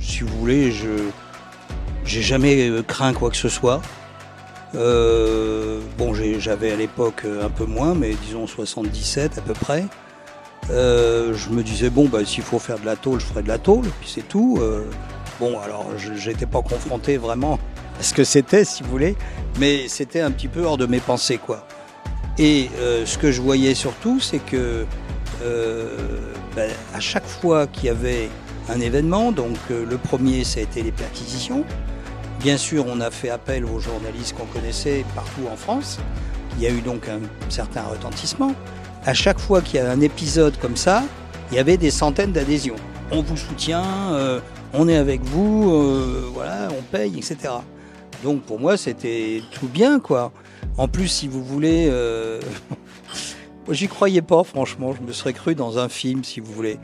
si vous voulez, je j'ai jamais euh, craint quoi que ce soit. Euh, bon, j'avais à l'époque euh, un peu moins, mais disons 77 à peu près. Je me disais, bon, bah, s'il faut faire de la tôle, je ferai de la tôle, puis c'est tout. Bon, alors, j'étais pas confronté vraiment à ce que c'était, si vous voulez, mais c'était un petit peu hors de mes pensées, quoi. Et ce que je voyais surtout, c'est que ben, à chaque fois qu'il y avait un événement, donc euh, le premier, ça a été les perquisitions. Bien sûr, on a fait appel aux journalistes qu'on connaissait partout en France. Il y a eu donc un certain retentissement. À chaque fois qu'il y a un épisode comme ça, il y avait des centaines d'adhésions. On vous soutient, euh, on est avec vous, euh, voilà, on paye, etc. Donc pour moi, c'était tout bien, quoi. En plus, si vous voulez, j'y croyais pas, franchement. Je me serais cru dans un film, si vous voulez.